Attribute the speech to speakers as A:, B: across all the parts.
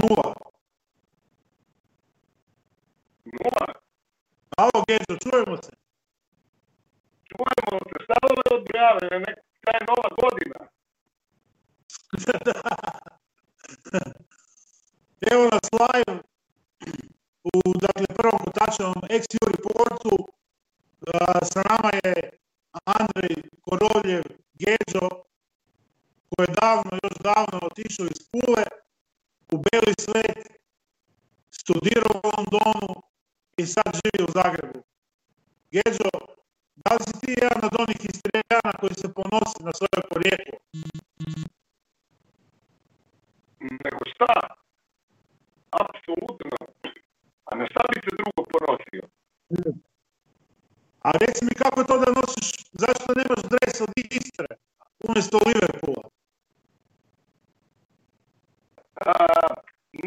A: Nula.
B: Nula.
A: Alo, Geđo, čujemo se.
B: Čujemo se, šta ove odbrojave, neka je nova godina.
A: Evo nas live u dakle, prvom kotačevom XU reportu. Sa nama je Andrej Koroljev, Geđo, koji je davno, još davno otišao iz Pule u Beli svet, studirao u Londonu i sad živi u Zagrebu. Geđo, da li si ti jedan od onih istrijana koji se ponosi na svoje porijeklo?
B: Nego šta? Apsolutno. A na šta bi se drugo ponosio?
A: A reci mi kako to da nosiš, zašto nemaš dres od Istre umjesto Liverpoola?
B: A,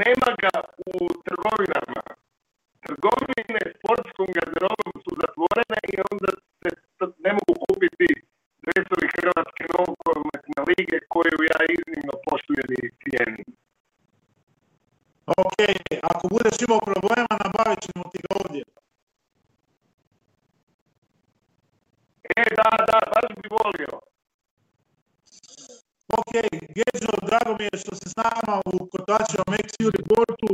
B: nema ga u trgovinama. Trgovine sportskom garderobom su zatvorene i onda se ne mogu kupiti dresovi Hrvatske nogometne lige koju ja iznimno poštujem i cijenim.
A: Ok, ako budeš imao problema, nabavit ćemo ti ga ovdje.
B: E, da, da, baš bi volio.
A: Ok, Geđo, drago mi je što se s nama u Kotačevom XU reportu.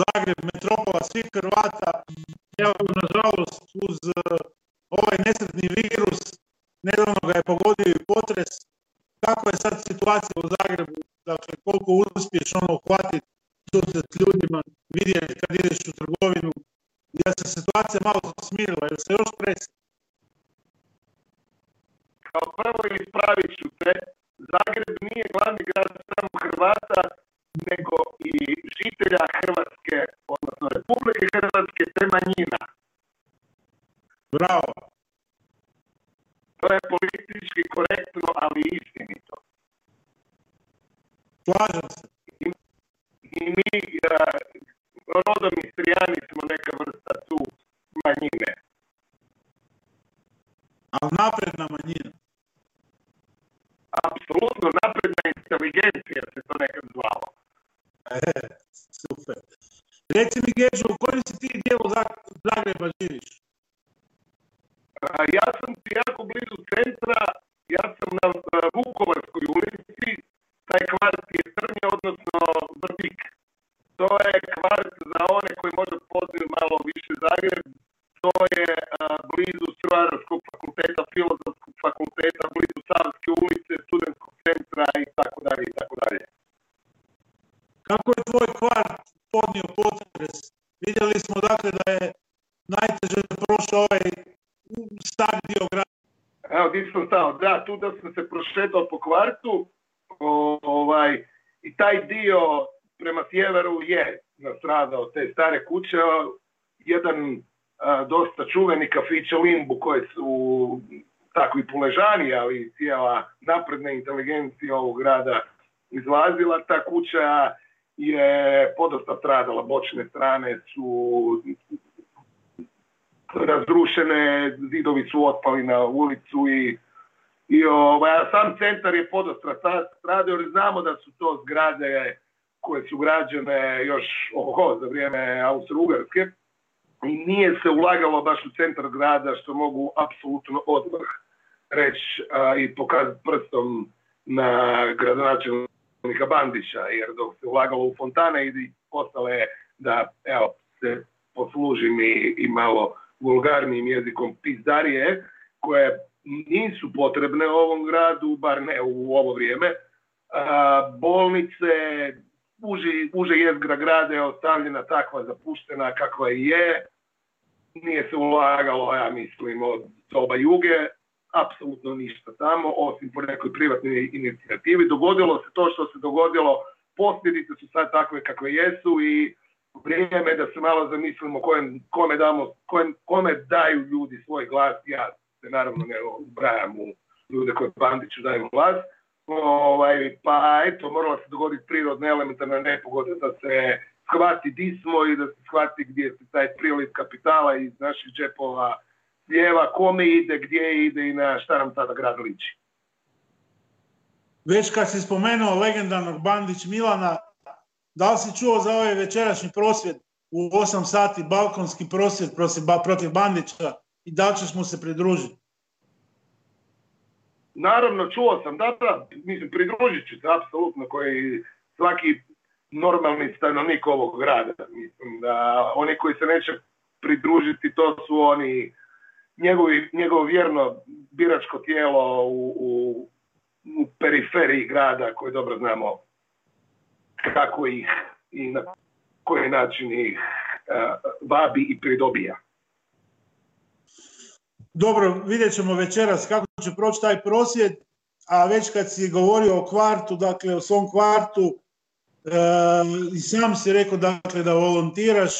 A: Zagreb, metropola svih Hrvata. Evo, nažalost, uz uh, ovaj nesretni virus, nedavno ga je pogodio i potres. Kako je sad situacija u Zagrebu? Dakle, koliko uspiješ ono uhvatiti susret ljudima, vidjeti kad ideš u trgovinu, da se situacija malo smirila, jer se još trese.
B: Kao prvo ispravit ću te, Zagreb nije glavni grad samo Hrvata, nego i žitelja Hrvatske, odnosno Republike Hrvatske, te manjina.
A: Bravo.
B: To je politički korektno, ali istinito.
A: Slažem se.
B: I mi, rodom Istrijani, smo neka vrsta tu manjine.
A: Ali napredna manjina.
B: Apsolutno napredna inteligencija se to nekad zvalo.
A: E, super. Reci
B: sjeveru je nastradao te stare kuće. Jedan dosta čuveni kafića Limbu koji su takvi puležani, ali cijela napredna inteligencija ovog grada izlazila. Ta kuća je podosta stradala, bočne strane su razrušene, zidovi su otpali na ulicu i, i ovaj, sam centar je podosta stradao jer znamo da su to zgrade koje su građene još oho, za vrijeme Austro-Ugarske i nije se ulagalo baš u centar grada što mogu apsolutno odmah reći i pokazati prstom na gradonačelnika Bandića, jer dok se ulagalo u fontane i ostale da evo, se poslužim i, i malo vulgarnim jezikom pizdarije, koje nisu potrebne ovom gradu, bar ne u ovo vrijeme. bolnice, uži, uže jezgra grada je ostavljena takva zapuštena kakva je. Nije se ulagalo, ja mislim, od doba juge, apsolutno ništa tamo, osim po nekoj privatnoj inicijativi. Dogodilo se to što se dogodilo, posljedice su sad takve kakve jesu i vrijeme da se malo zamislimo kojem, kome, damo, kojem, kome daju ljudi svoj glas. Ja se naravno ne ubrajam u ljude koje Bandiću daju glas. Ovaj, pa eto, morala se dogoditi prirodna elementarna nepogoda da se shvati di smo i da se shvati gdje se taj priliv kapitala iz naših džepova slijeva, kome ide, gdje ide i na šta nam tada grad liči.
A: Već kad si spomenuo legendarnog Bandić Milana, Da li si čuo za ovaj večerašnji prosvjed u 8 sati, balkonski prosvjed protiv Bandića i da li ćeš mu se pridružiti?
B: Naravno, čuo sam, da, da, mislim, pridružit ću se, apsolutno, koji svaki normalni stanovnik ovog grada. Mislim da oni koji se neće pridružiti, to su oni njegovi, njegovo vjerno biračko tijelo u, u, u periferiji grada koji dobro znamo kako ih i na koji način ih uh, vabi i pridobija.
A: Dobro, vidjet ćemo večeras kako će proći taj prosvjed, a već kad si govorio o kvartu, dakle o svom kvartu, e, i sam si rekao dakle da volontiraš,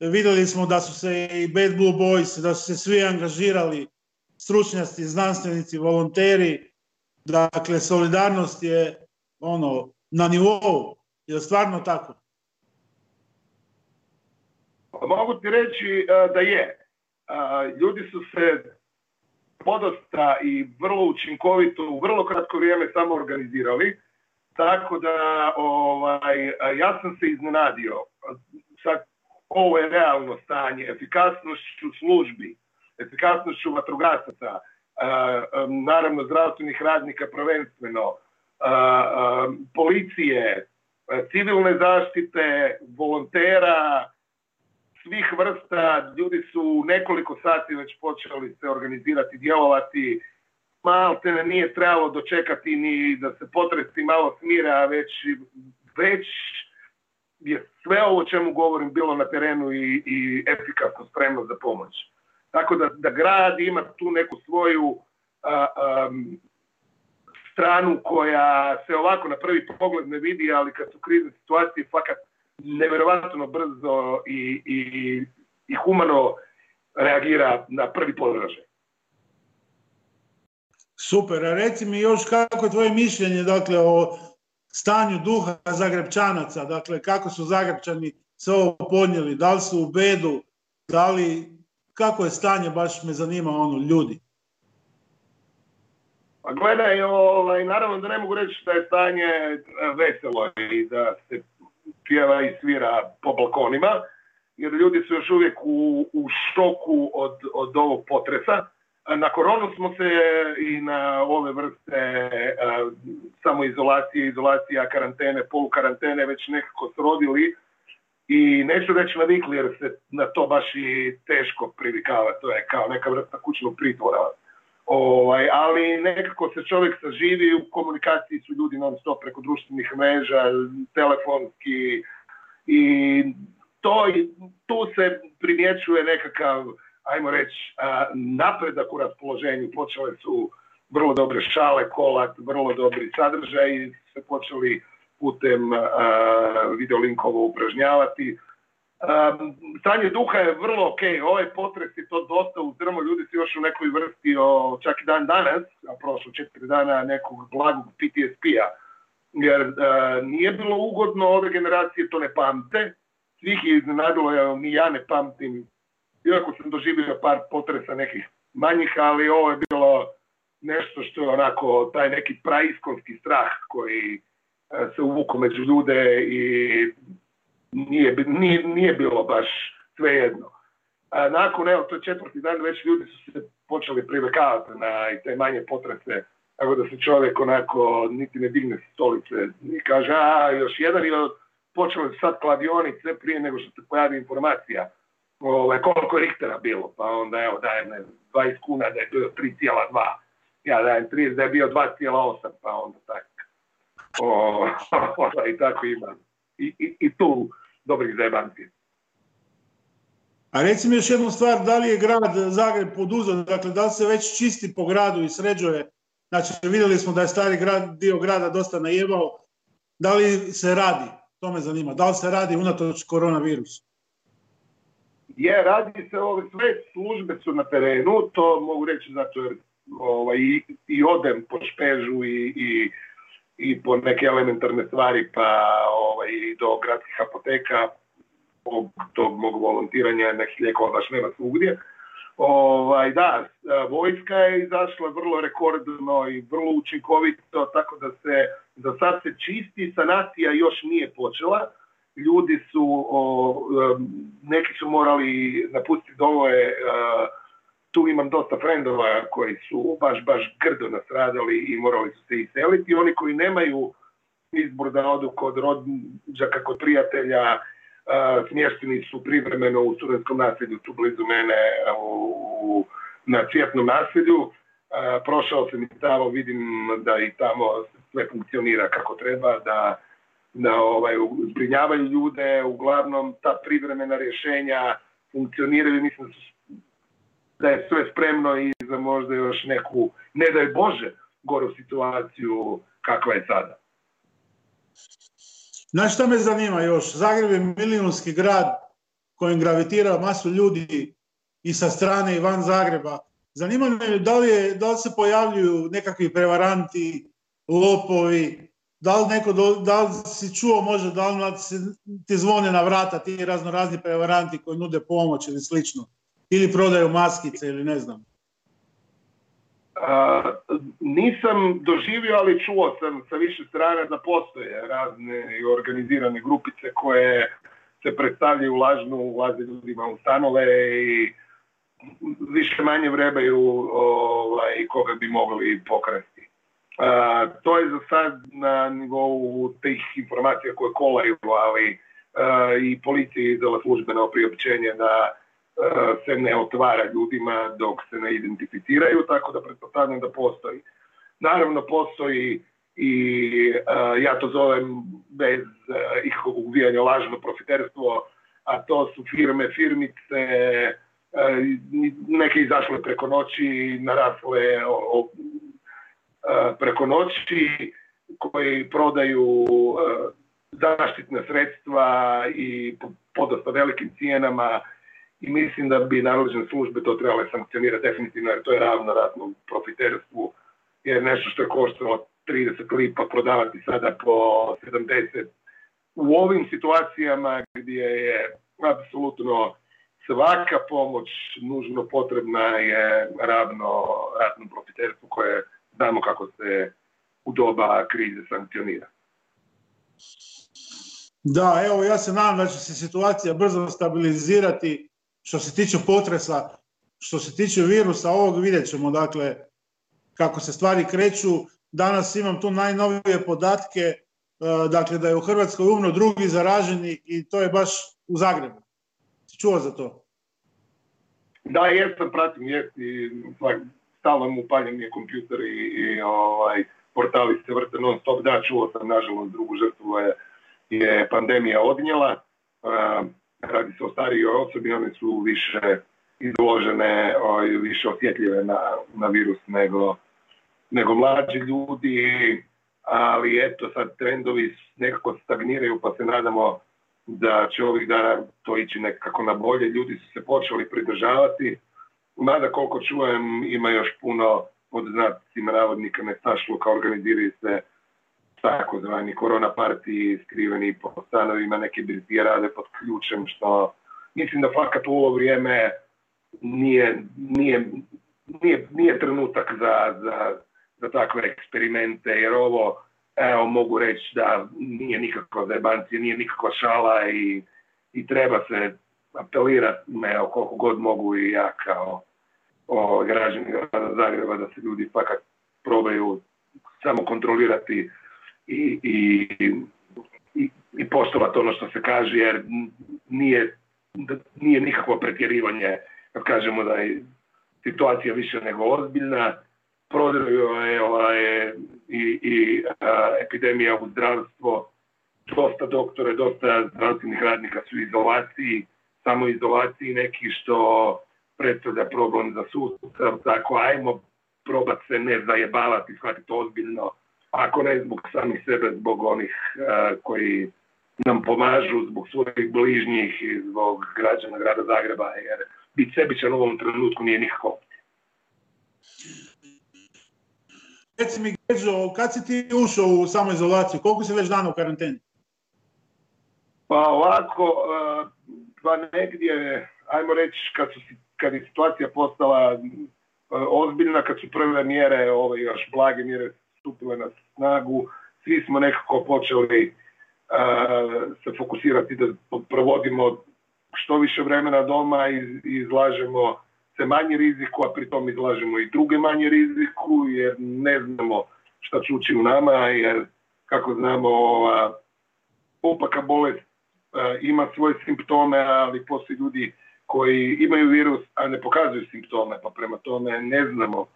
A: vidjeli smo da su se i Bad Blue Boys, da su se svi angažirali, stručnjaci, znanstvenici, volonteri, dakle solidarnost je ono na nivou, je stvarno tako?
B: Mogu ti reći e, da je. Ljudi su se podosta i vrlo učinkovito u vrlo kratko vrijeme samo organizirali. Tako da ovaj, ja sam se iznenadio. Sad, ovo je realno stanje. Efikasnošću službi, efikasnošću vatrogasaca, naravno zdravstvenih radnika prvenstveno, policije, civilne zaštite, volontera, svih vrsta, ljudi su nekoliko sati već počeli se organizirati, djelovati, malte ne nije trebalo dočekati ni da se potresti malo smira, a već, već je sve ovo čemu govorim bilo na terenu i, i efikasno spremno za pomoć. Tako da, da grad ima tu neku svoju stranu koja se ovako na prvi pogled ne vidi, ali kad su krizne situacije fakat nevjerovatno brzo i, i, i humano reagira na prvi podražaj.
A: Super, a reci mi još kako je tvoje mišljenje dakle, o stanju duha Zagrebčanaca, dakle kako su Zagrebčani se ovo podnijeli, da li su u bedu, da li, kako je stanje, baš me zanima ono, ljudi.
B: Pa gledaj, ovaj, naravno da ne mogu reći da je stanje veselo i da se pjeva i svira po balkonima, jer ljudi su još uvijek u, u šoku od, od ovog potresa. Na koronu smo se i na ove vrste samoizolacije, izolacija, karantene, polukarantene već nekako srodili i neću reći navikli jer se na to baš i teško privikava, to je kao neka vrsta kućnog pritvora. Ovaj, ali nekako se čovjek saživi, u komunikaciji su ljudi non stop preko društvenih mreža, telefonski i to, tu se primjećuje nekakav, ajmo reći, napredak u raspoloženju. Počele su vrlo dobre šale, kolat, vrlo dobri sadržaj, se počeli putem videolinkova upražnjavati stanje duha je vrlo ok, ovaj potres je to dosta uzdrmo, ljudi su još u nekoj vrsti, o, čak i dan danas, a prošlo četiri dana nekog blagog PTSP-a, jer nije bilo ugodno, ove generacije to ne pamte, svih je iznenadilo, ja, ni ja ne pamtim, iako sam doživio par potresa nekih manjih, ali ovo je bilo nešto što je onako taj neki praiskonski strah koji se uvuko među ljude i nije, nije, nije bilo baš svejedno. A nakon, evo, to četvrti dan, već ljudi su se počeli privikavati na te manje potrese, tako da se čovjek onako niti ne digne stolice i kaže, a još jedan i počeli sad kladionice prije nego što se pojavi informacija ovaj, koliko je Richtera bilo, pa onda evo dajem ne, 20 kuna da je bio 3,2, ja dajem 30 da je bio 2,8, pa onda tako. O, i tako ima. I, i, i tu dobrih zajebanci.
A: A reci mi još jednu stvar, da li je grad Zagreb poduzeo, dakle da li se već čisti po gradu i sređuje, znači vidjeli smo da je stari grad, dio grada dosta najebao, da li se radi, to me zanima, da li se radi unatoč koronavirusu?
B: Je, radi se, ove sve službe su na terenu, to mogu reći zato jer ovaj, i, i odem po špežu i, i i po neke elementarne stvari pa ovaj, do gradskih apoteka tog, tog mog volontiranja nekih lijekova baš nema svugdje. Ovaj, da, vojska je izašla vrlo rekordno i vrlo učinkovito, tako da se Za sad se čisti, sanacija još nije počela. Ljudi su, o, neki su morali napustiti domove, tu imam dosta frendova koji su baš, baš grdo nastradali i morali su se iseliti. Oni koji nemaju izbor da odu kod rođaka, kod prijatelja, smješteni su privremeno u studentskom naselju tu blizu mene u, na cvjetnom naselju. prošao sam i tamo, vidim da i tamo sve funkcionira kako treba, da, da ovaj, zbrinjavaju ljude, uglavnom ta privremena rješenja funkcioniraju, mislim da je sve spremno i za možda još neku, ne daj Bože, goru situaciju kakva je sada.
A: Znaš šta me zanima još? Zagreb je milijunski grad kojim gravitira masu ljudi i sa strane i van Zagreba. Zanima me da li, je, da li se pojavljuju nekakvi prevaranti, lopovi, da li, neko, da li si čuo možda da li ti zvone na vrata ti razno razni prevaranti koji nude pomoć ili slično? Ili prodaju maskice ili ne znam
B: nisam doživio, ali čuo sam sa više strana da postoje razne i organizirane grupice koje se predstavljaju lažnu, ulaze ljudima u stanove i više manje vrebaju ovaj, koga bi mogli pokrasti. to je za sad na nivou tih informacija koje kolaju, ali i policiji izdala službeno priopćenje da se ne otvara ljudima dok se ne identificiraju, tako da pretpostavljam da postoji. Naravno postoji i ja to zovem bez ikakvog uvijanja lažno profiterstvo, a to su firme, firmice, neke izašle preko noći, narasle preko noći, koji prodaju zaštitne sredstva i po dosta velikim cijenama i mislim da bi nadležne službe to trebale sankcionirati definitivno jer to je ravno ratnom profiterstvu. Jer nešto što je koštalo 30 lipa prodavati sada po 70 u ovim situacijama gdje je apsolutno svaka pomoć nužno potrebna je ravno ratnom profiterstvu koje znamo kako se u doba krize sankcionira.
A: Da, evo ja se nadam da će se situacija brzo stabilizirati što se tiče potresa, što se tiče virusa ovog vidjet ćemo dakle kako se stvari kreću. Danas imam tu najnovije podatke, e, dakle da je u Hrvatskoj umno drugi zaraženi i to je baš u Zagrebu. Čuo za to?
B: Da, jesam, pratim, jest i stalno mu upaljen je kompjuter i, i ovaj, portali se vrte non stop. Da, čuo sam, nažalost, drugu žrtvu je, je pandemija odnijela. Uh, radi se o starijoj osobi, one su više izložene, ovaj, više osjetljive na, na virus nego, nego mlađi ljudi, ali eto sad trendovi nekako stagniraju pa se nadamo da će ovih dana to ići nekako na bolje. Ljudi su se počeli pridržavati, mada koliko čujem ima još puno pod znacima navodnika nestašluka, organiziraju se takozvani korona partiji skriveni po stanovima, neke birtije rade pod ključem, što mislim da fakat u ovo vrijeme nije, nije, nije, nije trenutak za, za, za takve eksperimente, jer ovo, evo, mogu reći da nije nikakva zajebancija, nije nikakva šala i, i treba se apelirati, evo, koliko god mogu i ja kao o, građani grada Zagreba da se ljudi fakat probaju samo kontrolirati i, i, i, i poštovati ono što se kaže jer nije, nije nikakvo pretjerivanje kad kažemo da je situacija više nego ozbiljna. Prodrljava je ovaj, i, i epidemija u zdravstvo. Dosta doktore, dosta zdravstvenih radnika su u izolaciji, samo izolaciji neki što predstavlja problem za sustav. Tako ajmo probati se ne zajebavati, shvatiti ozbiljno ako ne zbog samih sebe, zbog onih uh, koji nam pomažu, zbog svojih bližnjih i zbog građana grada Zagreba, jer biti sebičan u ovom trenutku nije nikako.
A: Reci mi, Geđo, kad si ti ušao u samoizolaciju? Koliko si već dana u karanteni?
B: Pa ovako, uh, pa negdje, ajmo reći, kad, su, kad je situacija postala uh, ozbiljna, kad su prve mjere, ove još blage mjere stupile na snagu. Svi smo nekako počeli se fokusirati da provodimo što više vremena doma i izlažemo se manje riziku, a pritom izlažemo i druge manje riziku, jer ne znamo šta čuči u nama, jer kako znamo, ova, opaka bolest ima svoje simptome, ali postoji ljudi koji imaju virus, a ne pokazuju simptome, pa prema tome ne znamo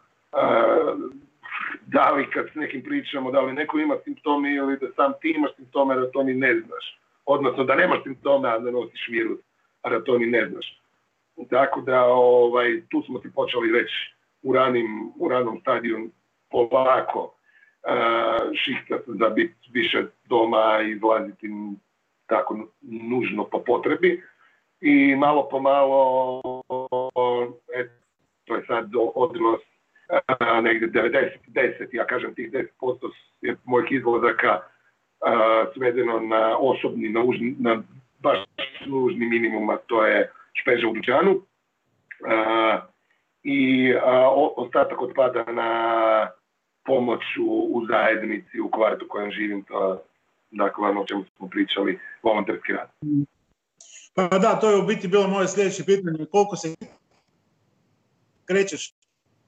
B: da li kad s nekim pričamo, da li neko ima simptome ili da sam ti imaš simptome, da to ni ne znaš. Odnosno da nemaš simptome, a da nosiš virus, a da to ni ne znaš. Tako da ovaj, tu smo ti počeli već u, ranim, u ranom stadiju polako uh, šihtati da biti više doma i izlaziti tako nužno po potrebi. I malo po malo, et, to je sad odnos negdje 90, 10, ja kažem tih 10% je mojih izlazaka uh, svedeno na osobni, na, na baš nužni minimum, a to je špeže u dućanu. I ostatak otpada na pomoć u, zajednici, u kvartu u kojem živim, to dakle ono o čemu smo pričali, volonterski rad.
A: Pa da, to je u biti bilo moje sljedeće pitanje. Koliko se krećeš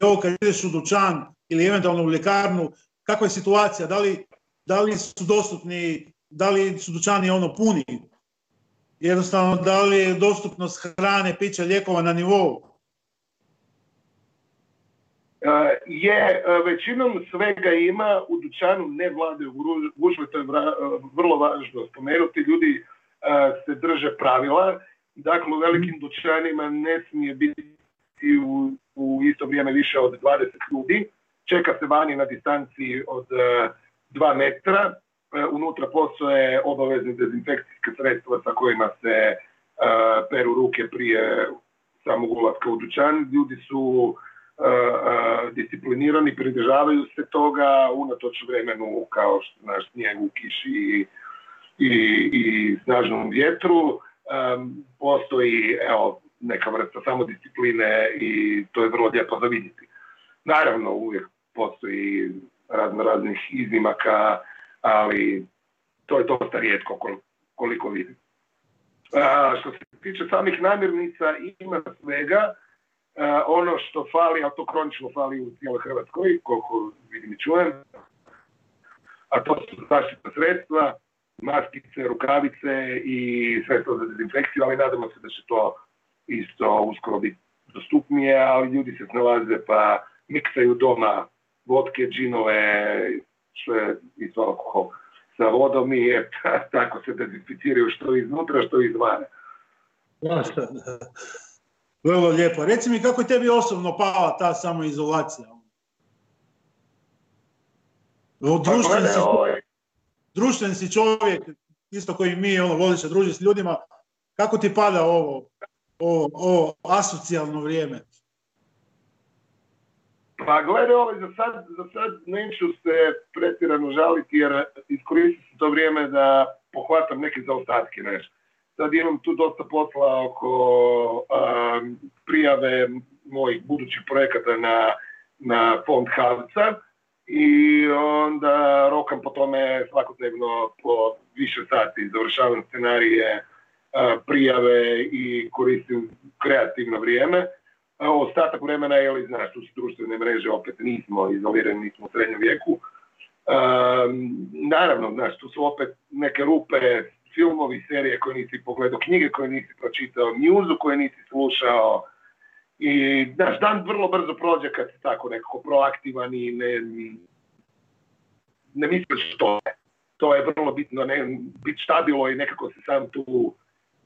A: ovo kad ideš u dućan ili eventualno u ljekarnu, kakva je situacija? Da li, da li su dostupni, da li su dućani ono puni? jednostavno da li je dostupnost hrane, pića, lijekova na nivou?
B: E, je, e, većinom svega ima, u dućanu ne vladaju gužve, to je vrlo važno spomenuti, ljudi e, se drže pravila, dakle u velikim dućanima ne smije biti u, u isto vrijeme više od 20 ljudi, čeka se vani na distanciji od 2 metra, E, unutra postoje obavezni dezinfekcijske sredstva sa kojima se e, peru ruke prije samog ulaska u dućan. Ljudi su e, disciplinirani, pridržavaju se toga unatoč vremenu kao što znaš snijeg u kiši i, i, snažnom vjetru. postoji evo, neka vrsta samodiscipline i to je vrlo lijepo za vidjeti. Naravno, uvijek postoji razno raznih iznimaka ali to je dosta rijetko koliko vidim. A, što se tiče samih namirnica, ima svega. ono što fali, a to kronično fali u cijeloj Hrvatskoj, koliko vidim i čujem, a to su zaštitna sredstva, maskice, rukavice i sredstva za dezinfekciju, ali nadamo se da će to isto uskoro biti dostupnije, ali ljudi se snalaze pa miksaju doma vodke, džinove, sve isto alkohol sa vodom i je, tako se dezinficiraju što iznutra, što izvane.
A: Vrlo lijepo. Reci mi kako je tebi osobno pala ta samoizolacija? Društven si, ovaj- društven si čovjek, isto koji mi, ono, voliš se družiti s ljudima. Kako ti pada ovo, ovo, ovo asocijalno vrijeme?
B: Pa gledaj, ovaj, za, sad, za sad neću se pretjerano žaliti jer iskoristim to vrijeme da pohvatam neke zaostatke. Neš. Sad imam tu dosta posla oko prijave mojih budućih projekata na, na fond Havca i onda rokam po tome svakodnevno po više sati. Završavam scenarije, prijave i koristim kreativno vrijeme ostatak vremena je li, znaš, tu su društvene mreže, opet nismo izolirani, nismo u srednjem vijeku. naravno, znaš, tu su opet neke rupe, filmovi, serije koje nisi pogledao, knjige koje nisi pročitao, njuzu koje nisi slušao. I, znaš, dan vrlo brzo prođe kad si tako nekako proaktivan i ne, ne misliš što je. To je vrlo bitno, ne, biti stabilo i nekako se sam tu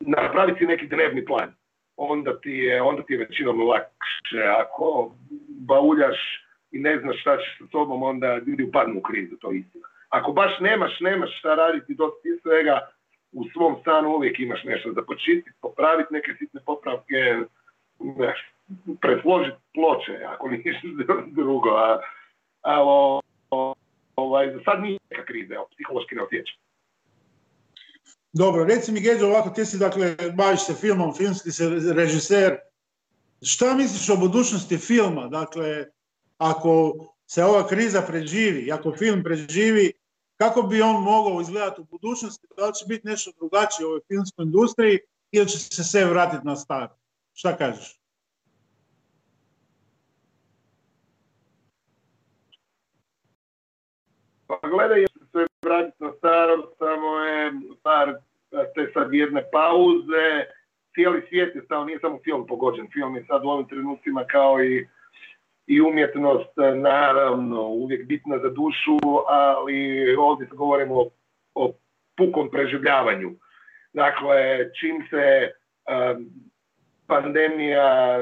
B: napraviti neki dnevni plan onda ti je, onda ti je većinom lakše. Ako bauljaš i ne znaš šta ćeš sa sobom, onda ljudi upadnu u krizu, to je istina. Ako baš nemaš, nemaš šta raditi dosta svega, u svom stanu uvijek imaš nešto za počistiti, popraviti neke sitne popravke, presložiti ploče, ako ništa drugo. A, a ovaj, za sad nije neka kriza, psihološki ne osjećam.
A: Dobro, reci mi Geđo, ovako ti si, dakle, baviš se filmom, filmski se režiser. Šta misliš o budućnosti filma? Dakle, ako se ova kriza preživi, ako film preživi, kako bi on mogao izgledati u budućnosti, da li će biti nešto drugačije u ovoj filmskoj industriji ili će se sve vratiti na staro. Šta kažeš?
B: Pa gledaj, vratiti na staro, samo je stvar te sad jedne pauze, cijeli svijet je stao, nije samo film pogođen, film je sad u ovim trenucima kao i i umjetnost naravno uvijek bitna za dušu, ali ovdje govorimo o, o pukom preživljavanju. Dakle, čim se um, pandemija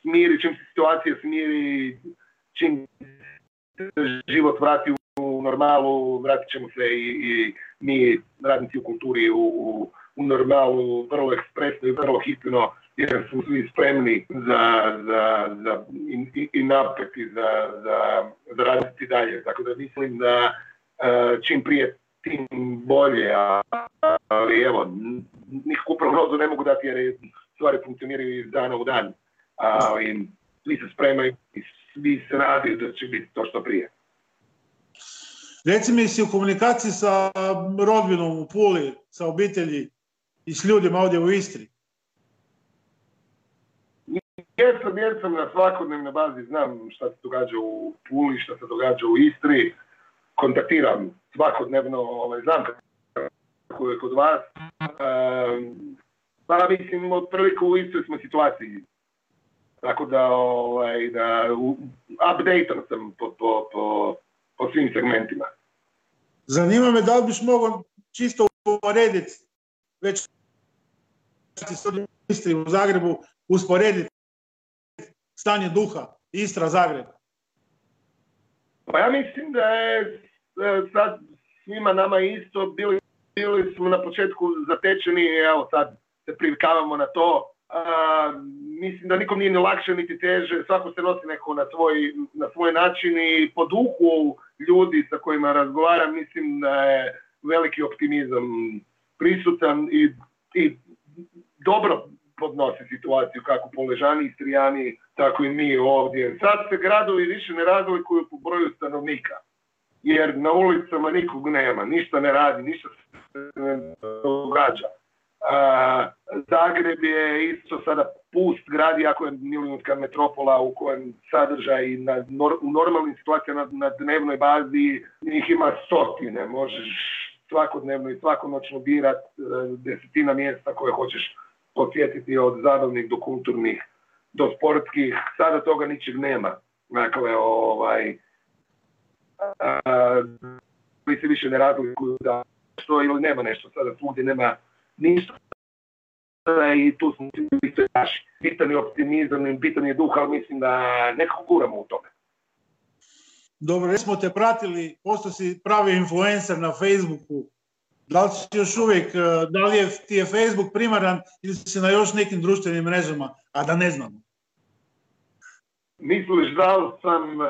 B: smiri, čim se situacija smiri, čim život vrati u normalu, vratit ćemo se i, i mi radnici u kulturi u, u, u normalu vrlo ekspresno i vrlo hitno jer su svi spremni za, za, za i, i napeti za, za, za raditi dalje. Tako da mislim da uh, čim prije tim bolje, ali evo, nikakvu prognozu ne mogu dati jer stvari funkcioniraju iz dana u dan, ali svi se spremaju i svi se radi da će biti to što prije.
A: Reci mi si u komunikaciji sa rodbinom u Puli, sa obitelji i s ljudima ovdje u Istri?
B: Jesam, jesam na svakodnevnoj bazi, znam šta se događa u Puli, šta se događa u Istri, kontaktiram svakodnevno, ovaj, znam kako je kod vas. pa mislim, otprilike u istoj smo situaciji. Tako da, ovaj, da update sam po, po, po, po svim segmentima.
A: Zanima me da li biš mogao čisto uporediti već u Zagrebu usporediti stanje duha Istra Zagreb?
B: Pa ja mislim da je sad svima nama isto bili, bili smo na početku zatečeni, evo sad se privikavamo na to. Mislim da nikom nije ni lakše niti teže, svako se nosi neko na svoj, na svoj način i po duhu ljudi sa kojima razgovaram mislim da je veliki optimizam prisutan i, i dobro podnosi situaciju kako poležani Istrijani, tako i mi ovdje. Sad se gradovi više ne razlikuju po broju stanovnika, jer na ulicama nikog nema, ništa ne radi, ništa se ne događa. A, Zagreb je isto sada pust grad, iako je milijunska metropola u kojem sadržaj na, u normalnim situacijama na, dnevnoj bazi njih ima stotine, možeš svakodnevno i svakonoćno birat e, desetina mjesta koje hoćeš posjetiti od zabavnih do kulturnih, do sportskih, sada toga ničeg nema. Dakle, ovaj, koji se više ne razlikuju da što ili nema nešto, sada svugdje nema ništa i tu smo naši. Bitan je optimizam, bitan je duh, ali mislim da nekako guramo u tome.
A: Dobro, smo te pratili, postao si pravi influencer na Facebooku, da li si još uvijek, e, da li je, ti je Facebook primaran ili si na još nekim društvenim mrežama, a da ne znamo?
B: Misliš da li sam uh,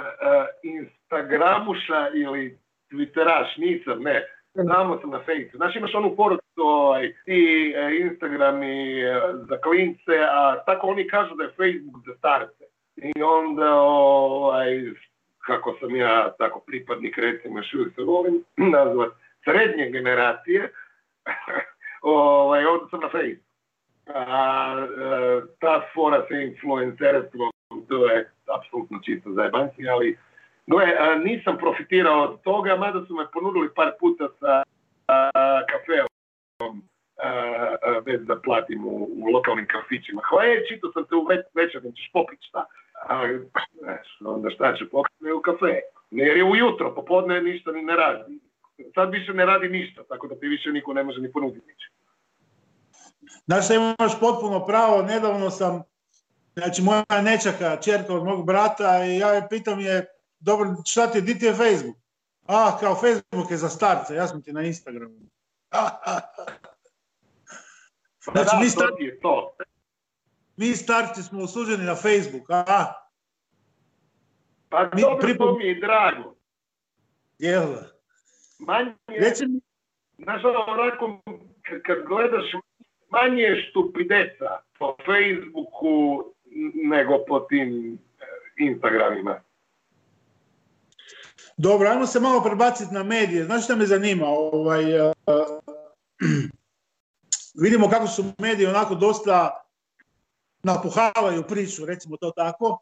B: Instagramuša ili Twitteraš? Nisam, ne. Znamo sam na Facebooku. Znaš, imaš onu poruku, ovaj, ti uh, Instagrami uh, za klince, a tako oni kažu da je Facebook za starce. I onda, ovaj, kako sam ja tako pripadnik, recimo, još uvijek se volim nazvat, srednje generacije, ovaj, ovdje sam na Facebooku. A, e, ta fora sa influencerstvom, to je apsolutno čisto zajebanci, ali gle, nisam profitirao od toga, mada su me ponudili par puta sa kafeom bez da platim u, u lokalnim kafićima. Hle, čito sam te u već, večernjem, ćeš popiti šta? A, onda šta će popiti u kafe? Jer je ujutro, popodne ništa ni ne radi sad više ne radi ništa, tako da ti više niko ne može ni ponuditi ništa.
A: Znaš imaš potpuno pravo, nedavno sam, znači moja nečaka, čerka od mog brata i ja je pitam je, dobro, šta ti, di ti je Facebook? A, kao Facebook je za starce, ja sam ti na Instagramu.
B: znači, mi, starci, to.
A: mi starci smo osuđeni na Facebook, a?
B: Pa dobro, to mi je drago.
A: Jel
B: manje, Reci mi... onako, kad gledaš, manje je štupideca po Facebooku nego po tim eh, Instagramima.
A: Dobro, ajmo se malo prebaciti na medije. Znaš šta me zanima? Ovaj, vidimo kako su mediji onako dosta napuhavaju priču, recimo to tako,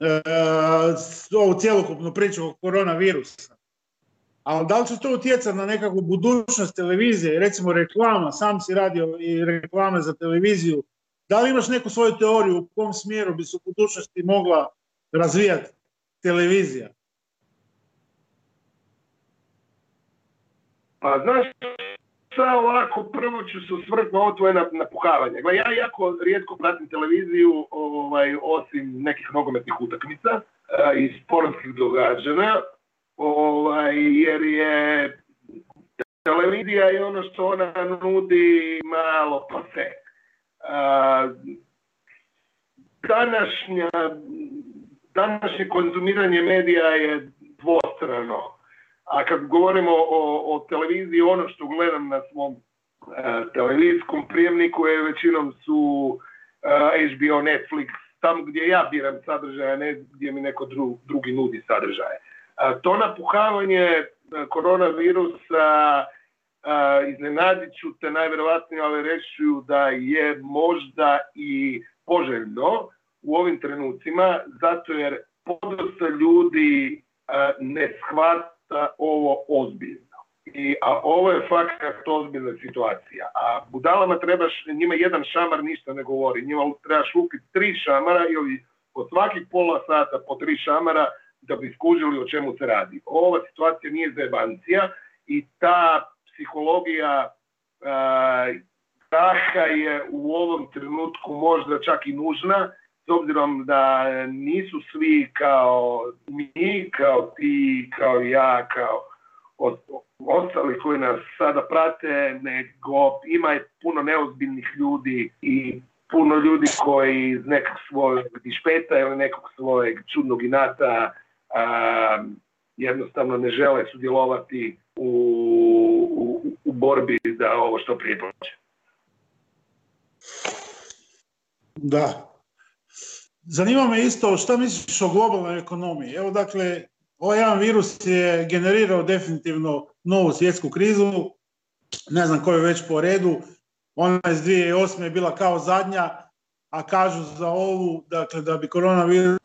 A: e, ovu cjelokupnu priču o koronavirusa. Ali da li će to utjecati na nekakvu budućnost televizije, recimo reklama, sam si radio i reklame za televiziju, da li imaš neku svoju teoriju u kom smjeru bi se u budućnosti mogla razvijati televizija?
B: Pa znaš, Sa ovako, prvo ću se osvrnuti ovo tvoje napuhavanje. Gle, ja jako rijetko pratim televiziju, ovaj, osim nekih nogometnih utakmica uh, i sportskih događanja, ovaj, jer je televizija i ono što ona nudi malo pase. Uh, današnja, današnje konzumiranje medija je dvostrano a kad govorimo o, o televiziji, ono što gledam na svom e, televizijskom prijemniku je većinom su e, HBO, Netflix, tam gdje ja biram sadržaje, ne gdje mi neko dru, drugi nudi sadržaje. E, to napuhavanje e, koronavirusa e, iznenadit ću te najvjerovatnije, ali reći da je možda i poželjno u ovim trenucima, zato jer podosta ljudi e, ne shvat ovo ozbiljno. I, a ovo je fakat ozbiljna situacija. A budalama trebaš, njima jedan šamar ništa ne govori. Njima trebaš lupiti tri šamara ili po svakih pola sata po tri šamara da bi skužili o čemu se radi. Ova situacija nije zebancija i ta psihologija straha je u ovom trenutku možda čak i nužna s obzirom da nisu svi kao mi, kao ti, kao ja, kao ostali koji nas sada prate, nego ima puno neozbiljnih ljudi i puno ljudi koji iz nekog svojeg dišpeta ili nekog svojeg čudnog inata a, jednostavno ne žele sudjelovati u, u, u borbi da ovo što prije.
A: Da, Zanima me isto šta misliš o globalnoj ekonomiji. Evo dakle, ovaj jedan virus je generirao definitivno novu svjetsku krizu, ne znam koju već po redu, ona iz 2008. je bila kao zadnja, a kažu za ovu, dakle, da bi koronavirus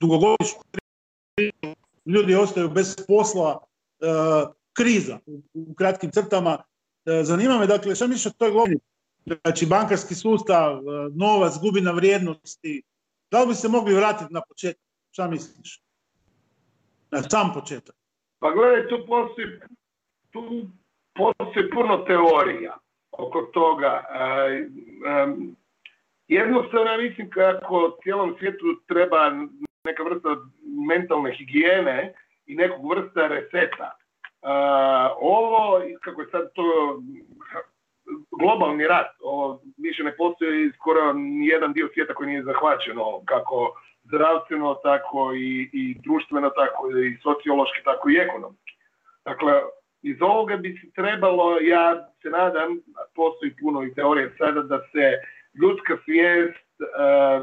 A: dugogodišnju ljudi ostaju bez posla, e, kriza u, kratkim crtama. E, zanima me, dakle, šta misliš o toj globalnoj Znači, bankarski sustav, e, novac gubi na vrijednosti. Da li bi se mogli vratiti na početak? Šta misliš? Na sam početak.
B: Pa gledaj, tu postoji, tu postoji puno teorija oko toga. E, e, jednostavno, mislim kako cijelom svijetu treba neka vrsta mentalne higijene i nekog vrsta reseta. ovo, kako je sad to globalni rat. O, više ne postoji skoro jedan dio svijeta koji nije zahvaćeno kako zdravstveno, tako i, i društveno, tako i sociološki, tako i ekonomski. Dakle, iz ovoga bi se trebalo, ja se nadam, postoji puno i teorije sada, da se ljudska svijest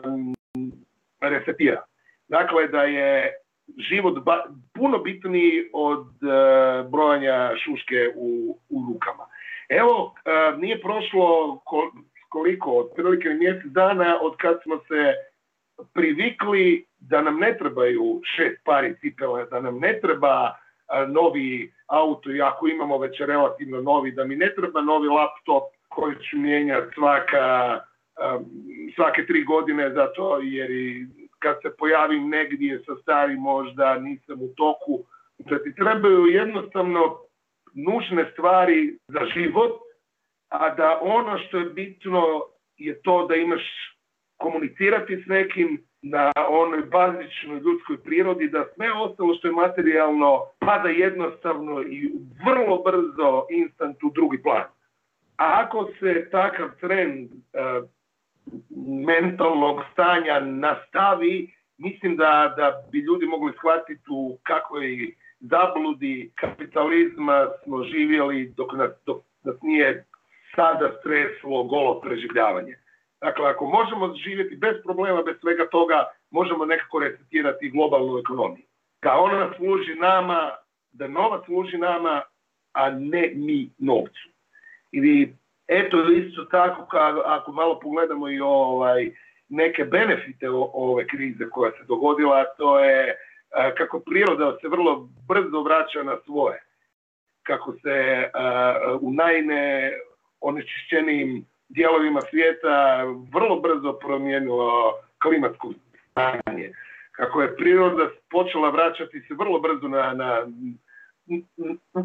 B: um, resetira. Dakle, da je život puno bitniji od uh, brojanja šuške u, u rukama. Evo, e, nije prošlo koliko, otprilike mjesec dana od kad smo se privikli da nam ne trebaju šest pari cipele, da nam ne treba e, novi auto, i ako imamo već relativno novi, da mi ne treba novi laptop koji ću mijenjati svaka, e, svake tri godine, zato jer i kad se pojavim negdje sa stari možda nisam u toku, da ti trebaju jednostavno nužne stvari za život, a da ono što je bitno je to da imaš komunicirati s nekim na onoj bazičnoj ljudskoj prirodi, da sve ostalo što je materijalno pada jednostavno i vrlo brzo instant u drugi plan. A ako se takav trend e, mentalnog stanja nastavi, mislim da, da bi ljudi mogli shvatiti u kakvoj zabludi kapitalizma smo živjeli dok nas, dok nas nije sada streslo golo preživljavanje. Dakle, ako možemo živjeti bez problema, bez svega toga, možemo nekako resetirati globalnu ekonomiju. Da ona služi nama, da novac služi nama, a ne mi novcu. I eto isto tako ako malo pogledamo i ovaj neke benefite ove krize koja se dogodila, to je kako priroda se vrlo brzo vraća na svoje. Kako se u najne onečišćenijim dijelovima svijeta vrlo brzo promijenilo klimatsko stanje. Kako je priroda počela vraćati se vrlo brzo na, na,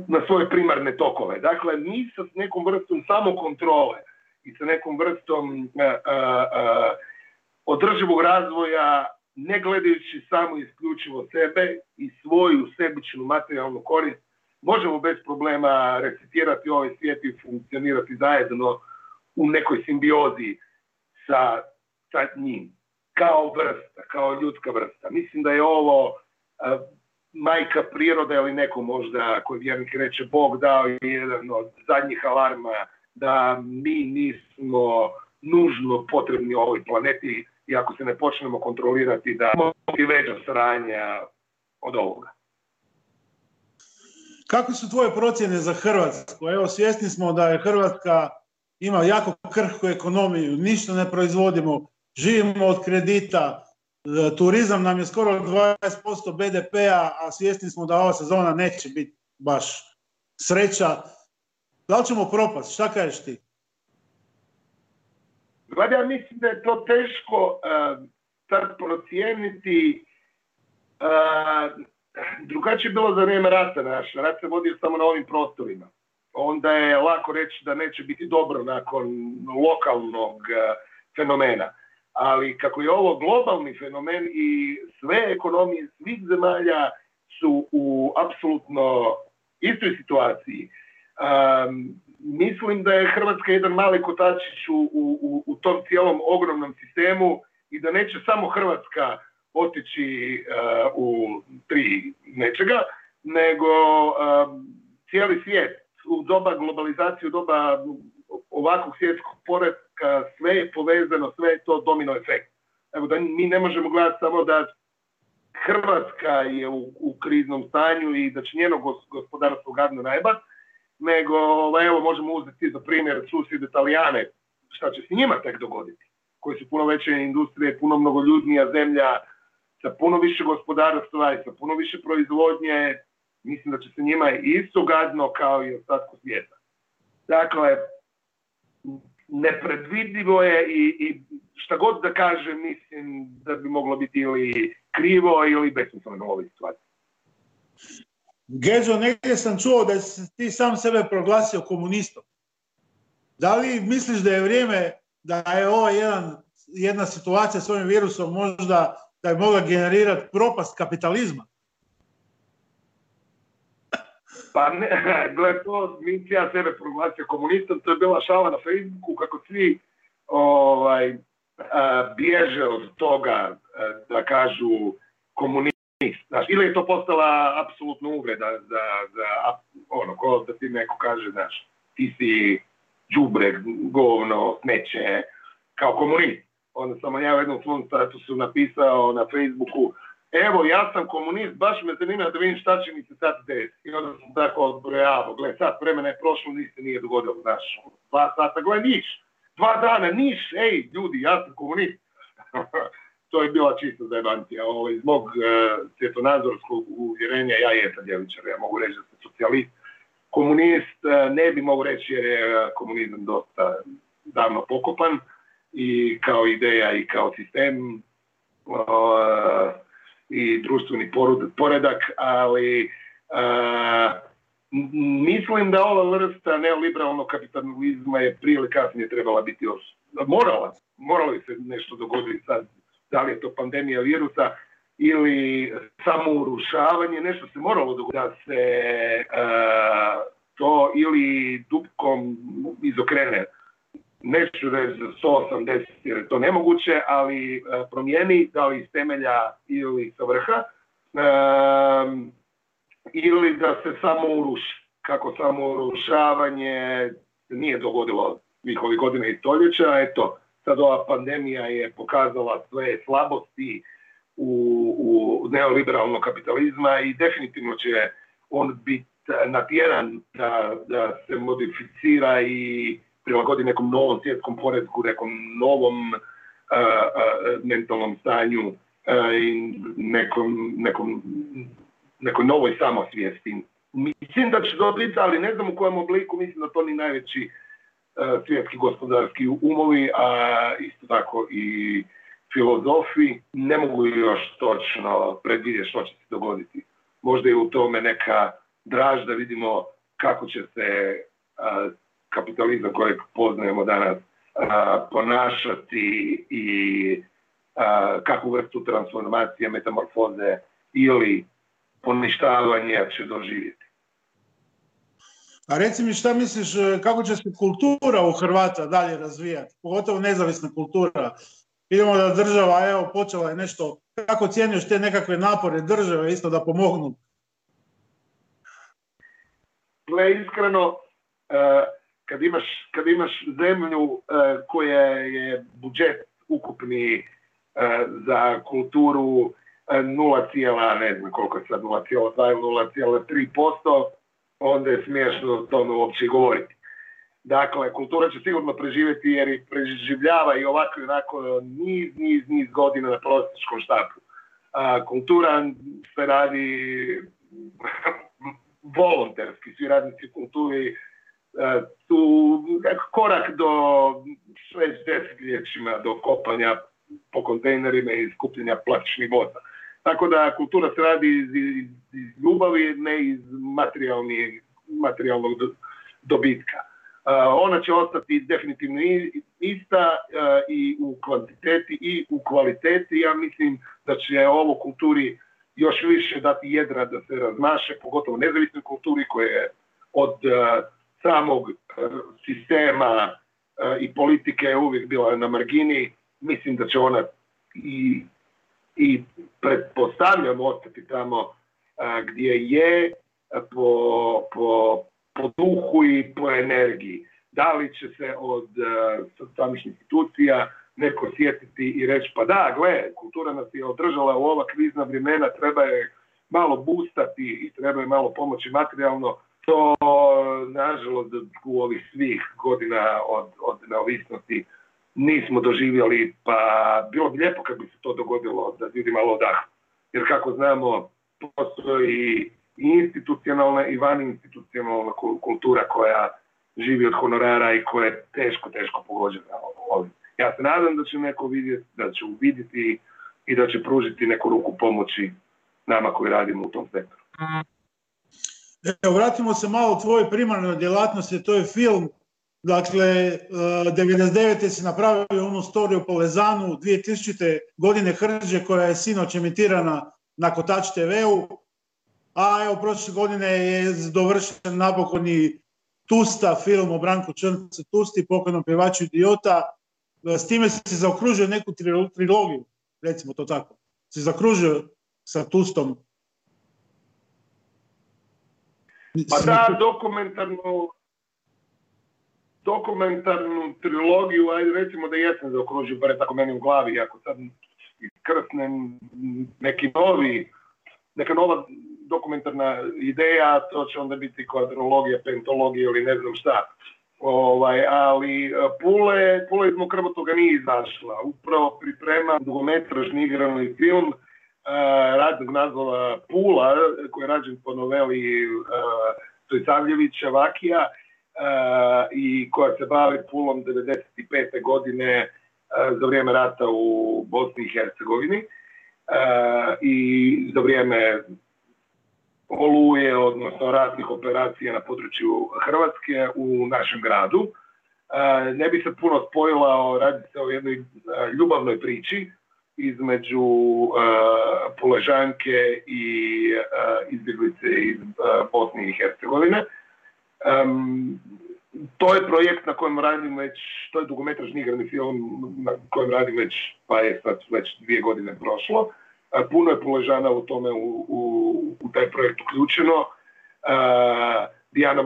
B: na svoje primarne tokove. Dakle, mi sa nekom vrstom samokontrole i sa nekom vrstom a, a, održivog razvoja, ne gledajući samo isključivo sebe i svoju sebičnu materijalnu korist, možemo bez problema recitirati ovaj svijet i funkcionirati zajedno u nekoj simbiozi sa, sa njim, kao vrsta, kao ljudska vrsta. Mislim da je ovo majka priroda ili neko možda koji vjernik reče Bog dao jedan od zadnjih alarma da mi nismo nužno potrebni ovoj planeti i ako se ne počnemo kontrolirati da i veća sranja od ovoga.
A: Kako su tvoje procjene za Hrvatsku? Evo, svjesni smo da je Hrvatska ima jako krhku ekonomiju, ništa ne proizvodimo, živimo od kredita, e, turizam nam je skoro 20% BDP-a, a svjesni smo da ova sezona neće biti baš sreća. Da li ćemo propast? Šta kažeš ti?
B: Gledaj, ja mislim da je to teško uh, sad procijeniti. Uh, drugačije je bilo za vrijeme rata naš. Rat se vodio samo na ovim prostorima. Onda je lako reći da neće biti dobro nakon lokalnog uh, fenomena. Ali kako je ovo globalni fenomen i sve ekonomije svih zemalja su u apsolutno istoj situaciji. Um, mislim da je Hrvatska jedan mali kotačić u, u, u tom cijelom ogromnom sistemu i da neće samo Hrvatska otići uh, u tri nečega, nego uh, cijeli svijet u doba globalizacije, u doba ovakvog svjetskog poredka, sve je povezano, sve je to domino efekt. Evo da mi ne možemo gledati samo da Hrvatska je u, u kriznom stanju i da će njeno gospodarstvo gadno najbat, nego ovaj, evo možemo uzeti za primjer susjede Italijane, šta će se njima tek dogoditi, koji su puno veće industrije, puno mnogoljudnija zemlja, sa puno više gospodarstva i sa puno više proizvodnje, mislim da će se njima isto gadno kao i ostatku svijeta. Dakle, nepredvidivo je i, i šta god da kažem, mislim da bi moglo biti ili krivo ili besmisleno u ovoj situaciji.
A: Geđo, negdje sam čuo da si ti sam sebe proglasio komunistom. Da li misliš da je vrijeme da je ova jedan, jedna situacija s ovim virusom možda da je mogla generirati propast kapitalizma?
B: Pa ne, gled, to nisi ja sebe proglasio komunistom, to je bila šala na Facebooku kako svi ovaj, a, bježe od toga a, da kažu komunist Znaš, ili je to postala apsolutna uvreda za, za ono, ko da ti neko kaže, znaš, ti si džubre, govno, smeće, kao komunist. Onda sam ja u jednom svom statusu napisao na Facebooku, evo, ja sam komunist, baš me zanima da vidim šta će mi se sad desiti. I onda sam tako odbrojavao, gle, sad vremena je prošlo, ništa nije dogodilo, znaš, dva sata, gle, niš, dva dana, niš, ej, ljudi, ja sam komunist. to je bila čista zajebancija. Ovaj, iz mog e, svjetonazorskog uvjerenja, ja jesam djevičar, ja mogu reći da sam socijalist. Komunist e, ne bi mogu reći jer je e, komunizam dosta davno pokopan i kao ideja i kao sistem i društveni poredak, ali mislim da ova vrsta neoliberalnog kapitalizma je prije ili kasnije trebala biti os... morala, moralo se nešto dogoditi sad da li je to pandemija virusa ili samo urušavanje, nešto se moralo dogoditi da se uh, to ili dupkom izokrene. Neću reći za 180 jer je to nemoguće, ali uh, promijeni da li iz temelja ili sa vrha uh, ili da se samo uruši. Kako samo urušavanje nije dogodilo svih ovih godina i stoljeća, eto, sad ova pandemija je pokazala sve slabosti u, u neoliberalnog kapitalizma i definitivno će on biti natjeran da, da se modificira i prilagodi nekom novom svjetskom poredku, nekom novom mentalnom stanju i nekom, nekom, nekoj novoj samosvijesti. Mislim da će to biti, ali ne znam u kojem obliku, mislim da to ni najveći svjetski gospodarski umovi, a isto tako i filozofi ne mogu još točno predvidjeti što će se dogoditi. Možda je u tome neka draž da vidimo kako će se kapitalizam kojeg poznajemo danas ponašati i kakvu vrstu transformacije, metamorfoze ili poništavanja će doživjeti.
A: A reci mi šta misliš, e, kako će se kultura u Hrvata dalje razvijati, pogotovo nezavisna kultura. Idemo da država, evo, počela je nešto, kako cijeniš te nekakve napore države isto da pomognu?
B: Gle, iskreno, e, kad imaš, kad imaš zemlju e, koja je budžet ukupni za kulturu 0, ne znam koliko je sad 0,2 ili 0,3%, onda je smiješno o tome uopće govoriti. Dakle, kultura će sigurno preživjeti jer preživljava i ovako i onako niz, niz, niz godina na prosječkom štapu. A, kultura se radi volonterski, svi radnici kulturi su korak do već desetljećima do kopanja po kontejnerima i skupljenja plastičnih boca. Tako da kultura se radi iz, iz ljubavi, ne iz materijalnog dobitka. ona će ostati definitivno ista i u kvantiteti i u kvaliteti. Ja mislim da će ovo kulturi još više dati jedra da se razmaše, pogotovo nezavisnoj kulturi koja je od samog sistema i politike uvijek bila na margini. Mislim da će ona i i pretpostavljam ostati tamo gdje je po, po, po duhu i po energiji. Da li će se od samih institucija neko sjetiti i reći pa da, gle, kultura nas je održala u ova krizna vremena, treba je malo bustati i treba je malo pomoći materijalno. To, nažalost, u ovih svih godina od, od neovisnosti nismo doživjeli, pa bilo bi lijepo kad bi se to dogodilo da ljudi malo odahnu. Jer kako znamo, postoji i institucionalna i van institucionalna kultura koja živi od honorara i koja je teško, teško pogođena ovim. Ja se nadam da će neko vidjeti, da će uvidjeti i da će pružiti neku ruku pomoći nama koji radimo u tom sektoru.
A: Evo, vratimo se malo u tvojoj primarnoj djelatnosti, to je film Dakle, 99. Eh, si napravio onu storiju po Lezanu, 2000. godine Hrđe koja je sinoć emitirana na Kotač TV-u, a evo prošle godine je dovršen napokon i Tusta, film o Branku Črnce Tusti, pokojnom pjevaču idiota. Eh, s time si zaokružio neku trilogiju, recimo to tako. Si zakružio sa Tustom.
B: Pa da, dokumentarnu dokumentarnu trilogiju, ajde recimo da jesam zaokružio, bare tako meni u glavi, ako sad krsnem neki novi, neka nova dokumentarna ideja, to će onda biti kvadrologija, pentologija ili ne znam šta. Ovaj, ali Pule, Pule iz toga nije izašla. Upravo priprema dugometražni igrani film uh, radnog nazvala Pula, koji je rađen po noveli uh, Stojsavljevića Vakija i koja se bavi Pulom 95. godine za vrijeme rata u Bosni i Hercegovini i za vrijeme oluje, odnosno ratnih operacija na području Hrvatske u našem gradu. Ne bi se puno spojila, radi se o jednoj ljubavnoj priči između Puležanke i izbjeglice iz Bosne i Hercegovine to je projekt na kojem radim već, to je dugometražni igrani film na kojem radim već, pa je sad već dvije godine prošlo. puno je Puležana u tome u, u, taj projekt uključeno. Dijana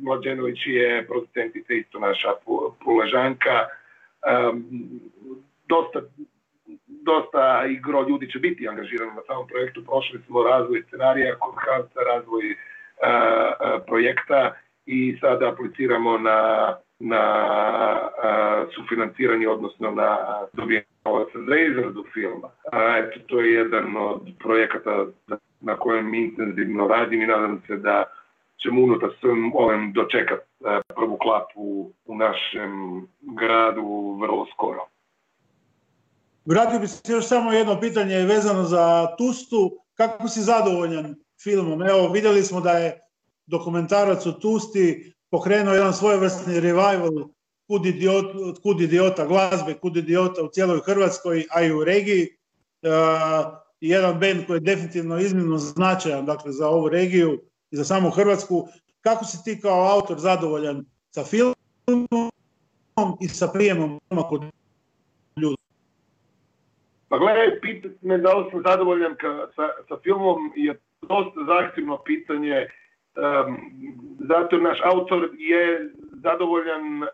B: Mlađenović je producentica isto naša Puležanka. dosta, dosta ekipa i gro ljudi će biti angažirano na samom projektu. Prošli smo razvoj scenarija, konkarta, razvoj e, projekta i sada apliciramo na, na sufinanciranje, odnosno na dobijanje za izradu filma. Eto, to je jedan od projekata na kojem intenzivno radim i nadam se da ćemo unutar svim ovim dočekati prvu klapu u našem gradu vrlo skoro.
A: Vratio bi se još samo jedno pitanje vezano za Tustu. Kako si zadovoljan filmom? Evo, vidjeli smo da je dokumentarac o Tusti pokrenuo jedan svojevrsni revival kud, idiot, kud idiota glazbe, kud idiota u cijeloj Hrvatskoj, a i u regiji. Uh, jedan band koji je definitivno iznimno značajan dakle, za ovu regiju i za samu Hrvatsku. Kako si ti kao autor zadovoljan sa filmom i sa prijemom kod ljudi?
B: Pa gledaj, pitati me da li sam zadovoljan ka, sa, sa filmom je dosta zahtjevno pitanje, zato naš autor je zadovoljan,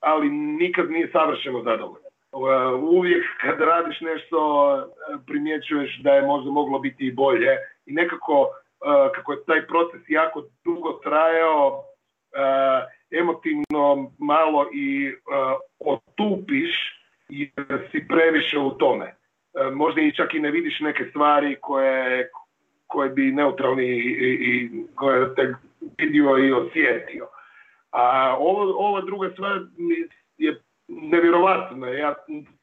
B: ali nikad nije savršeno zadovoljan. Uvijek kad radiš nešto primjećuješ da je možda moglo biti i bolje i nekako kako je taj proces jako dugo trajao, emotivno malo i otupiš jer si previše u tome. Možda i čak i ne vidiš neke stvari koje, koje bi neutralni i, i te vidio i osjetio. A ovo, ova druga stvar je nevjerovatna. Ja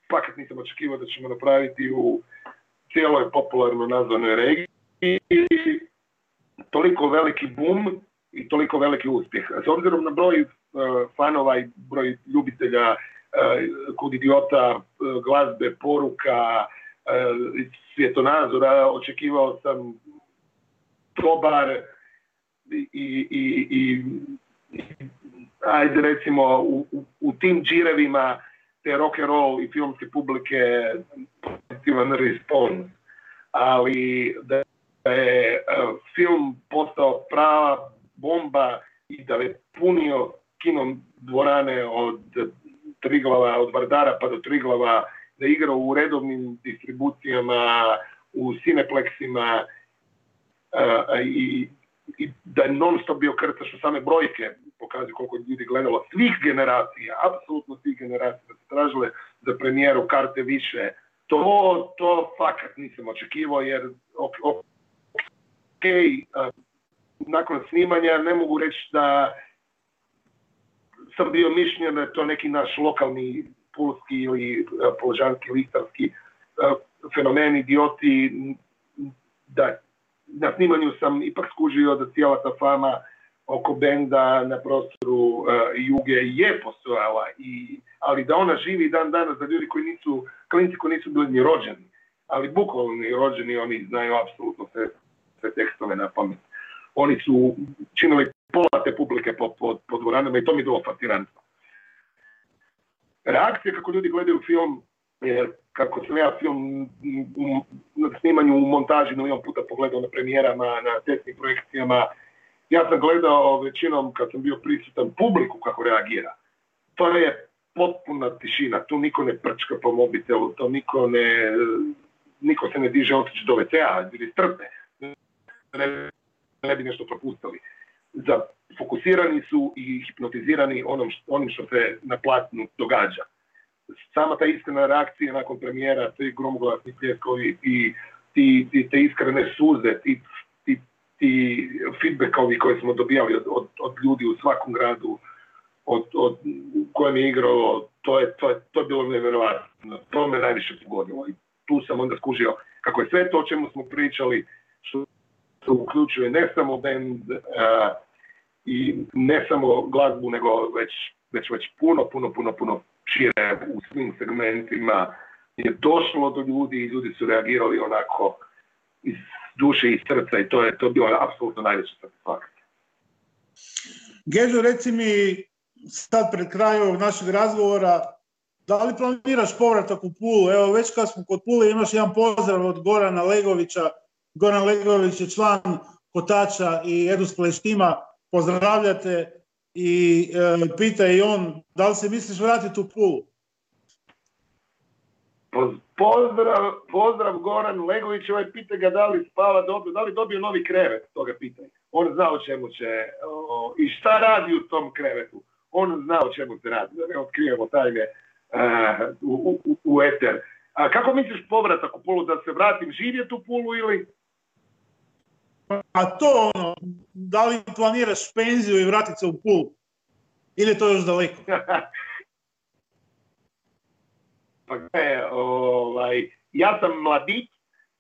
B: paket nisam očekivao da ćemo napraviti u cijeloj popularno nazvanoj regiji toliko veliki boom i toliko veliki uspjeh. S obzirom na broj uh, fanova i broj ljubitelja uh, kod idiota, uh, glazbe, poruka, svjetonazora, očekivao sam dobar i, i, i, ajde recimo u, u, tim džirevima te rock and roll i filmske publike pozitivan respons. Ali da je e, film postao prava bomba i da je punio kinom dvorane od Triglava, od Vardara pa do Triglava, da igrao u redovnim distribucijama, u cineplexima i, i da je non stop bio u same brojke, pokazuje koliko ljudi gledalo svih generacija, apsolutno svih generacija, da se tražile za premijeru karte više. To, to fakat nisam očekivao jer ok, ok, nakon snimanja ne mogu reći da sam bio mišljen da je to neki naš lokalni pulski ili položanski ili istarski fenomen idioti da na snimanju sam ipak skužio da cijela ta fama oko benda na prostoru uh, Juge je postojala, i, ali da ona živi dan danas za ljudi koji nisu, klinci koji nisu bili ni rođeni, ali bukvalno ni rođeni, oni znaju apsolutno sve sve tekstove na pamet. Oni su činili pola te publike po, po, po dvoranama i to mi je bilo fascinantno. Reakcija kako ljudi gledaju film, jer kako sam ja film na snimanju u montaži milijon puta pogledao na premijerama, na testnim projekcijama, ja sam gledao većinom kad sam bio prisutan publiku kako reagira. To je potpuna tišina, tu niko ne prčka po mobitelu, to niko ne, niko se ne diže otići do WC-a, ili strpe ne, bi nešto propustili. Za, fokusirani su i hipnotizirani onom onim što se na platnu događa. Sama ta iskrena reakcija nakon premijera, ti gromoglasni pljeskovi i ti, ti, te iskrene suze, ti, ti, ti feedbackovi koje smo dobijali od, od, od ljudi u svakom gradu, od, od kojem je igrao, to je, to je, to je bilo nevjerojatno. To me najviše pogodilo i tu sam onda skužio kako je sve to o čemu smo pričali, što to uključuje ne samo band uh, i ne samo glazbu, nego već, već, već puno, puno, puno, puno šire u svim segmentima je došlo do ljudi i ljudi su reagirali onako iz duše i srca i to je to bilo apsolutno najveća satisfakcija.
A: Gežo, reci mi sad pred krajem ovog našeg razgovora, da li planiraš povratak u Pulu? Evo, već kad smo kod Pule imaš jedan pozdrav od Gorana Legovića, Goran Legović je član Kotača i Edus Pleštima, pozdravljate i e, pita i on da li se misliš vratiti u Pulu?
B: Pozdrav, pozdrav Goran Legović, ovaj pita ga da li spava dobro, da li dobio novi krevet, toga pitanja. On zna o čemu će, o, i šta radi u tom krevetu. On zna o čemu se radi, da ne otkrijemo tajne uh, u, u, u eter. A kako misliš povratak u Pulu, da se vratim živjeti u Pulu ili?
A: A to ono, da li planiraš penziju i vratiti se u Pulu? Ili je to još daleko?
B: pa ne, ovaj, ja sam mladić,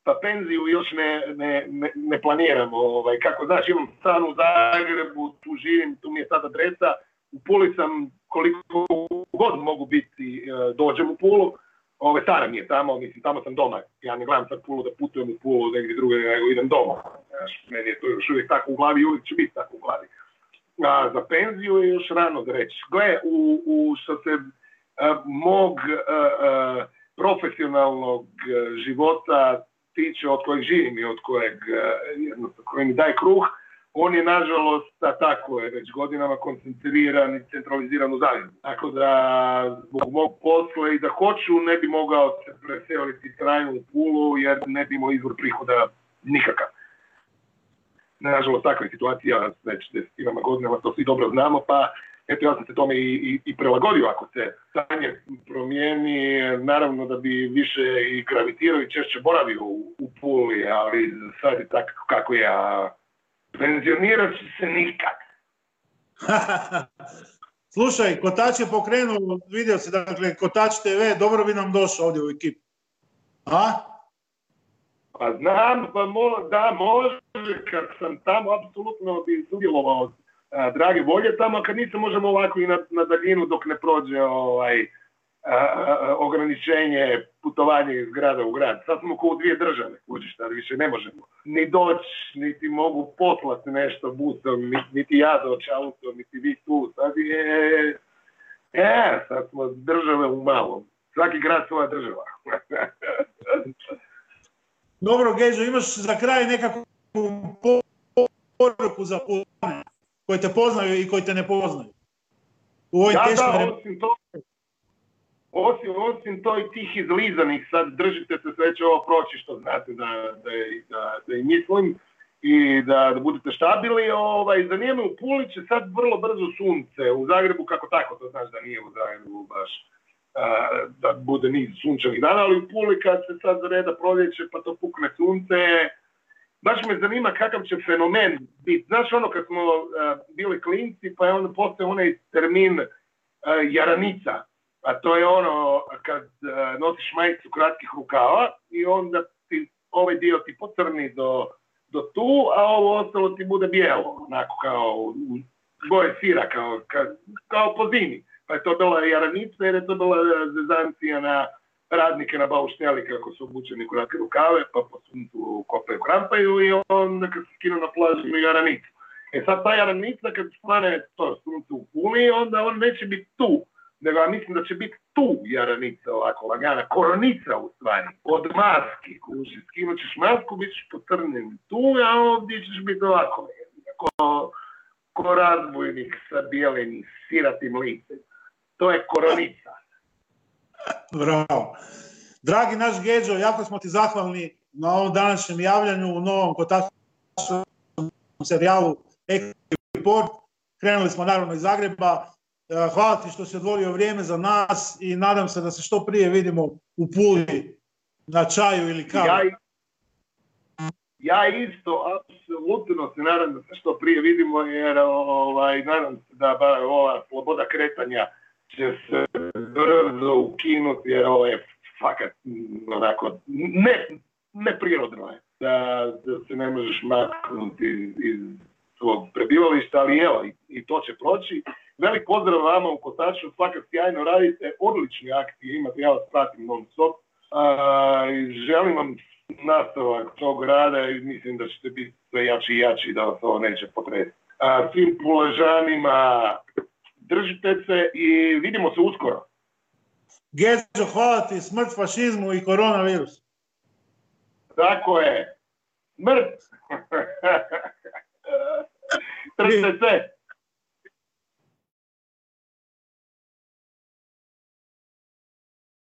B: pa penziju još ne, ne, ne, ne planiram. Ovaj, kako znaš, imam stan u Zagrebu, tu živim, tu mi je sad adresa. U Puli sam koliko god mogu biti, e, dođem u Pulu. Ove, stara mi je tamo, mislim, tamo sam doma. Ja ne gledam sad Pulu da putujem u Pulu negdje druge, nego idem doma. Znaš, meni je to još uvijek tako u glavi i uvijek će biti tako u glavi. A za penziju je još rano da reći. Gle, u, u što se a, mog a, profesionalnog života tiče, od kojeg živim i od kojeg, jednostavno, koji mi daje kruh, on je nažalost, a tako je, već godinama koncentriran i centraliziran u Zagrebu. Tako da, zbog mog posla i da hoću, ne bi mogao se preseliti trajno u Pulu, jer ne bi imao izvor prihoda nikakav. Nažalost, takva je situacija već desetinama godinama, to svi dobro znamo, pa eto ja sam se tome i, i, i prilagodio ako se stanje promijeni, naravno da bi više i gravitirao i češće boravio u, u Puli, ali sad je tako kako je, a penzionirat će se nikad.
A: Slušaj, Kotač je pokrenuo, vidio se, dakle, Kotač TV, dobro bi nam došao ovdje u ekipu. A?
B: Pa znam, pa mo, da, može, kad sam tamo, apsolutno bi sudjelovao drage volje tamo, a kad nisam možemo ovako i na, na daljinu dok ne prođe ovaj, ograničenje putovanja iz grada u grad. Sad smo kao u dvije države, kužiš, sad više ne možemo. Ni doći, niti mogu poslati nešto busom, niti, ja doći autom, niti vi tu. Sad je... E, sad smo države u malom. Svaki grad svoja država.
A: Dobro, Geđo, imaš za kraj nekakvu poruku za koji te poznaju i koji te ne poznaju? U
B: da,
A: teškim
B: da, osim to, osim, osim to i tih izlizanih, sad držite se sve će ovo proći što znate da, da, da, da i mislim i da, da budete štabili. Ovaj, zanima me u Puli će sad vrlo brzo sunce, u Zagrebu kako tako, to znaš da nije u Zagrebu baš a, da bude niz sunčanih dana, ali u Puli kad se sad reda proljeće pa to pukne sunce, baš me zanima kakav će fenomen biti. Znaš ono kad smo uh, bili klinci pa je onda postoje onaj termin uh, jaranica, a to je ono kad uh, nosiš majicu kratkih rukava i onda ti ovaj dio ti pocrni do, do tu, a ovo ostalo ti bude bijelo, onako kao boje sira, kao, kao, kao po zimi. Pa je to bila jaranica jer je to bila zezancija na radnike na baušteli kako su obučeni kratke rukave, pa po suncu kopaju krampaju i onda kad se skinu na plažu imaju jaranicu. E sad ta jaranica kad stane to sunce u puni, onda on neće biti tu, nego ja mislim da će biti tu jaranica ovako lagana, koronica u stvari, od maski, kuži, skinut ćeš masku, bit ćeš potrnjen tu, a ovdje ćeš biti ovako, ko, ko razbojnik sa bijelim siratim licem. To je koronica.
A: Bravo. Dragi naš Geđo, jako smo ti zahvalni na ovom današnjem javljanju u novom kotačnom serijalu Report. Krenuli smo naravno iz Zagreba. E, Hvala ti što si odvorio vrijeme za nas i nadam se da se što prije vidimo u Puli na čaju ili kavu.
B: Ja, isto, apsolutno se nadam da se što prije vidimo, jer ovaj, nadam se da ova sloboda kretanja će se brzo ukinuti, jer ovo je fakat onako, ne, neprirodno je da, se ne možeš maknuti iz svog prebivališta, ali evo, i to će proći. Velik pozdrav vama u Kotaču, fakat sjajno radite, odlični akti imate, ja vas pratim non stop. Želim vam nastavak tog rada i mislim da ćete biti sve jači i jači da vas ovo neće potresiti. A, svim puležanima držite se i vidimo se uskoro.
A: Geđo, hvala ti, smrt fašizmu i koronavirus.
B: Tako je. Smrt. Držite se.